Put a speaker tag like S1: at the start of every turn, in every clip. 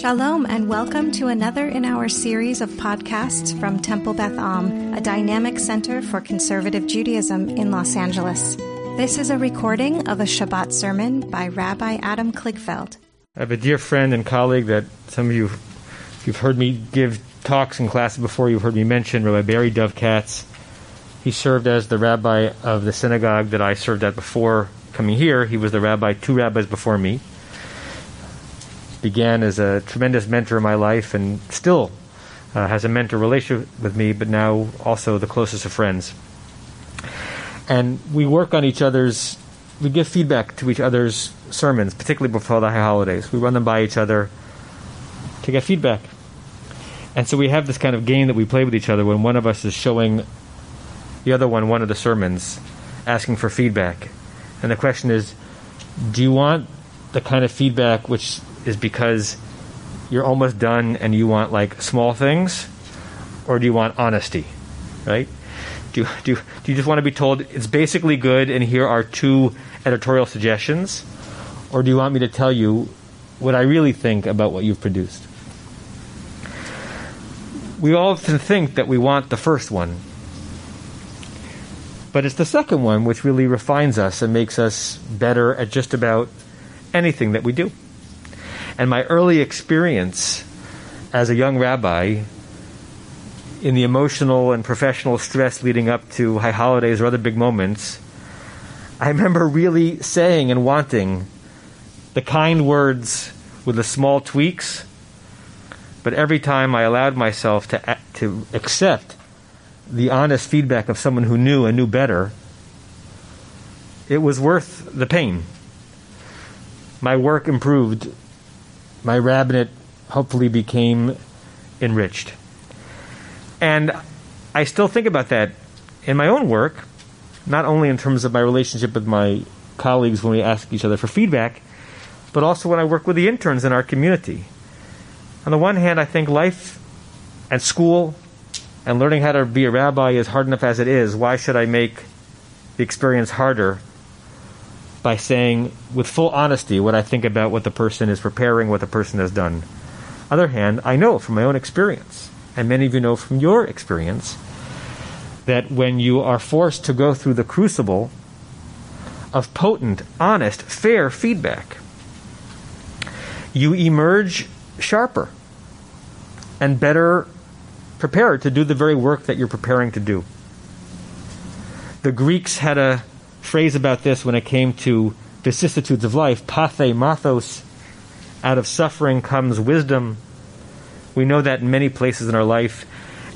S1: Shalom, and welcome to another in our series of podcasts from Temple Beth Am, a dynamic center for conservative Judaism in Los Angeles. This is a recording of a Shabbat sermon by Rabbi Adam Kligfeld.
S2: I have a dear friend and colleague that some of you, you've heard me give talks in classes before, you've heard me mention, Rabbi Barry Dovkatz. He served as the rabbi of the synagogue that I served at before coming here. He was the rabbi, two rabbis before me began as a tremendous mentor in my life and still uh, has a mentor relationship with me, but now also the closest of friends. And we work on each other's, we give feedback to each other's sermons, particularly before the high holidays. We run them by each other to get feedback. And so we have this kind of game that we play with each other when one of us is showing the other one one of the sermons, asking for feedback. And the question is, do you want the kind of feedback which is because you're almost done and you want like small things, or do you want honesty, right? Do, do, do you just want to be told it's basically good and here are two editorial suggestions? Or do you want me to tell you what I really think about what you've produced? We often think that we want the first one. But it's the second one which really refines us and makes us better at just about anything that we do. And my early experience as a young rabbi in the emotional and professional stress leading up to high holidays or other big moments, I remember really saying and wanting the kind words with the small tweaks, but every time I allowed myself to, to accept the honest feedback of someone who knew and knew better, it was worth the pain. My work improved my rabbinate hopefully became enriched. And I still think about that in my own work, not only in terms of my relationship with my colleagues when we ask each other for feedback, but also when I work with the interns in our community. On the one hand, I think life and school and learning how to be a rabbi is hard enough as it is. Why should I make the experience harder by saying with full honesty what I think about what the person is preparing, what the person has done. Other hand, I know from my own experience, and many of you know from your experience, that when you are forced to go through the crucible of potent, honest, fair feedback, you emerge sharper and better prepared to do the very work that you're preparing to do. The Greeks had a phrase about this when it came to vicissitudes of life. Pathei mathos, out of suffering comes wisdom. We know that in many places in our life.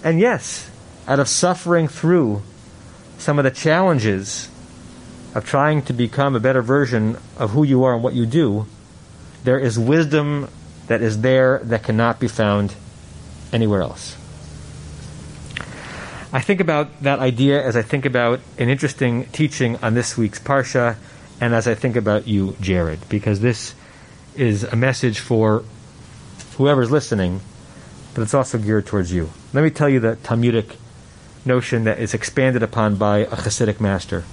S2: And yes, out of suffering through some of the challenges of trying to become a better version of who you are and what you do, there is wisdom that is there that cannot be found anywhere else. I think about that idea as I think about an interesting teaching on this week's Parsha, and as I think about you, Jared, because this is a message for whoever's listening, but it's also geared towards you. Let me tell you the Talmudic notion that is expanded upon by a Hasidic master.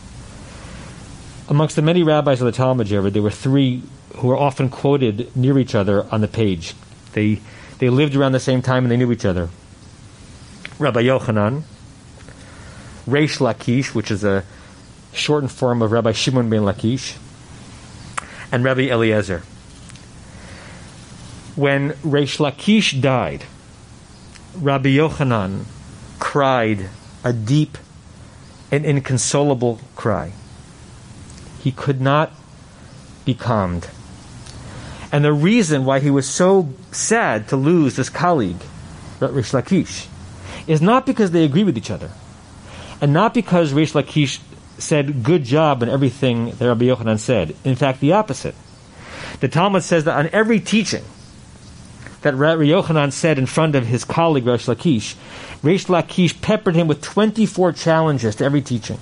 S2: Amongst the many rabbis of the Talmud, Jared, there were three who were often quoted near each other on the page. They, they lived around the same time and they knew each other. Rabbi Yochanan, Reish Lakish, which is a shortened form of Rabbi Shimon ben Lakish, and Rabbi Eliezer. When Reish Lakish died, Rabbi Yochanan cried a deep and inconsolable cry. He could not be calmed. And the reason why he was so sad to lose this colleague, Reish Lakish, is not because they agree with each other and not because Reish Lakish said good job on everything that Rabbi Yochanan said. In fact, the opposite. The Talmud says that on every teaching that Rabbi Yochanan said in front of his colleague Reish Lakish, Reish Lakish peppered him with 24 challenges to every teaching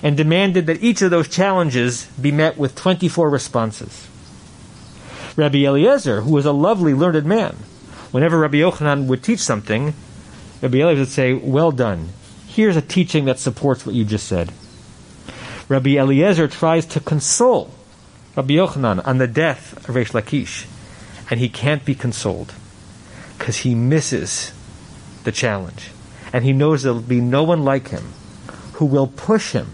S2: and demanded that each of those challenges be met with 24 responses. Rabbi Eliezer, who was a lovely, learned man, whenever Rabbi Yochanan would teach something, Rabbi Eliezer would say, Well done here's a teaching that supports what you just said. Rabbi Eliezer tries to console Rabbi Yochanan on the death of Reish Lakish. and he can't be consoled because he misses the challenge. And he knows there'll be no one like him who will push him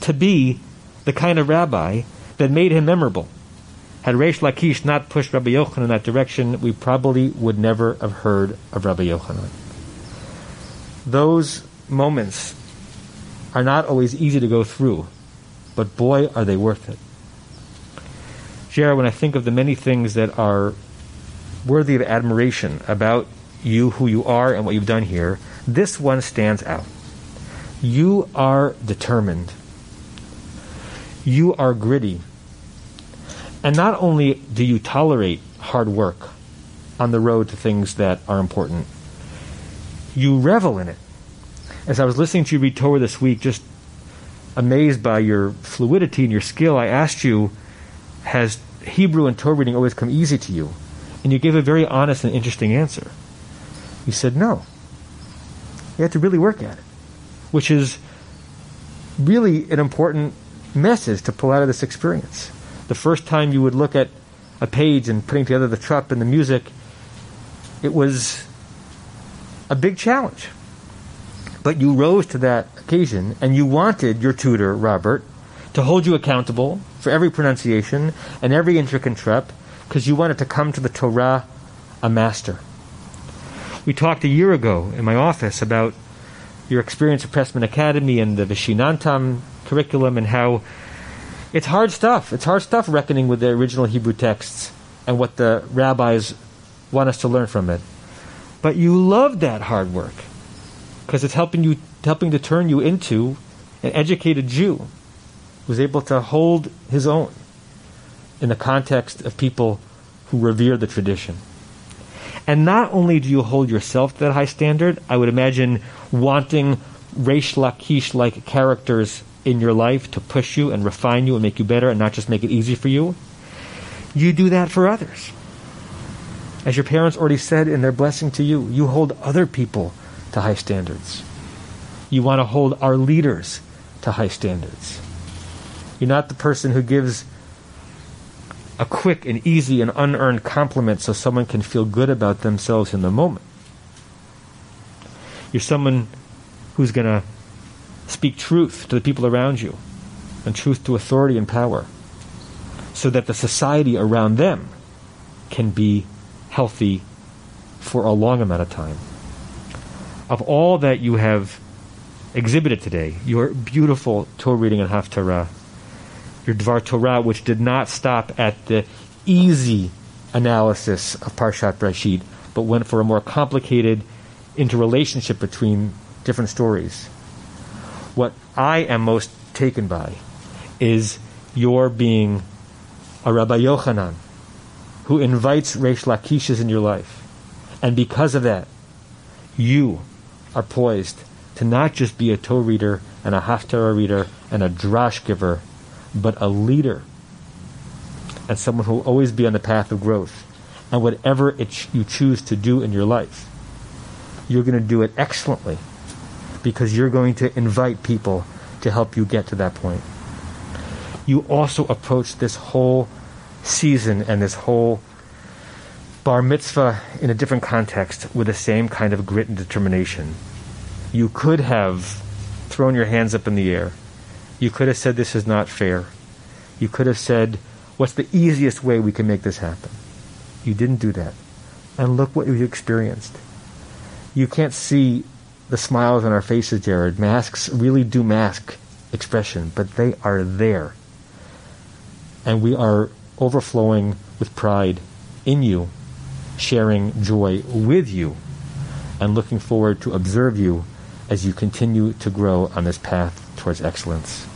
S2: to be the kind of rabbi that made him memorable. Had Reish Lakish not pushed Rabbi Yochanan in that direction, we probably would never have heard of Rabbi Yochanan. Those moments are not always easy to go through, but boy, are they worth it. Jared, when I think of the many things that are worthy of admiration about you, who you are, and what you've done here, this one stands out. You are determined. You are gritty. And not only do you tolerate hard work on the road to things that are important, you revel in it. As I was listening to you read Torah this week, just amazed by your fluidity and your skill, I asked you, has Hebrew and Torah reading always come easy to you? And you gave a very honest and interesting answer. You said no. You had to really work at it, which is really an important message to pull out of this experience. The first time you would look at a page and putting together the trup and the music, it was a big challenge. But you rose to that occasion and you wanted your tutor, Robert, to hold you accountable for every pronunciation and every intricate trup because you wanted to come to the Torah a master. We talked a year ago in my office about your experience at Pressman Academy and the Vishinantam curriculum and how it's hard stuff. It's hard stuff reckoning with the original Hebrew texts and what the rabbis want us to learn from it. But you love that hard work because it's helping you helping to turn you into an educated Jew who's able to hold his own in the context of people who revere the tradition. And not only do you hold yourself to that high standard, I would imagine wanting Reish Lakish like characters in your life to push you and refine you and make you better and not just make it easy for you. You do that for others. As your parents already said in their blessing to you, you hold other people to high standards. You want to hold our leaders to high standards. You're not the person who gives a quick and easy and unearned compliment so someone can feel good about themselves in the moment. You're someone who's going to speak truth to the people around you and truth to authority and power so that the society around them can be healthy for a long amount of time. Of all that you have exhibited today, your beautiful Torah reading and Haftarah, your Dvar Torah, which did not stop at the easy analysis of Parshat Breshit, but went for a more complicated interrelationship between different stories. What I am most taken by is your being a Rabbi Yochanan who invites Reish Lakishas in your life. And because of that, you are poised to not just be a Torah reader and a Haftarah reader and a Drash giver, but a leader and someone who will always be on the path of growth. And whatever ch- you choose to do in your life, you're going to do it excellently because you're going to invite people to help you get to that point. You also approach this whole season and this whole bar mitzvah in a different context with the same kind of grit and determination. You could have thrown your hands up in the air you could have said, This is not fair. You could have said, What's the easiest way we can make this happen? You didn't do that. And look what you experienced. You can't see the smiles on our faces, Jared. Masks really do mask expression, but they are there. And we are overflowing with pride in you, sharing joy with you, and looking forward to observe you as you continue to grow on this path towards excellence.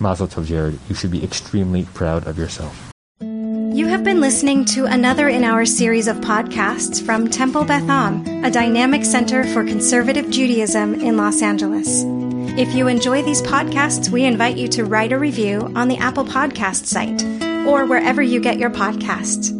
S2: Mazel Tov, Jared. You should be extremely proud of yourself.
S1: You have been listening to another in our series of podcasts from Temple Beth Am, a dynamic center for conservative Judaism in Los Angeles. If you enjoy these podcasts, we invite you to write a review on the Apple Podcast site or wherever you get your podcasts.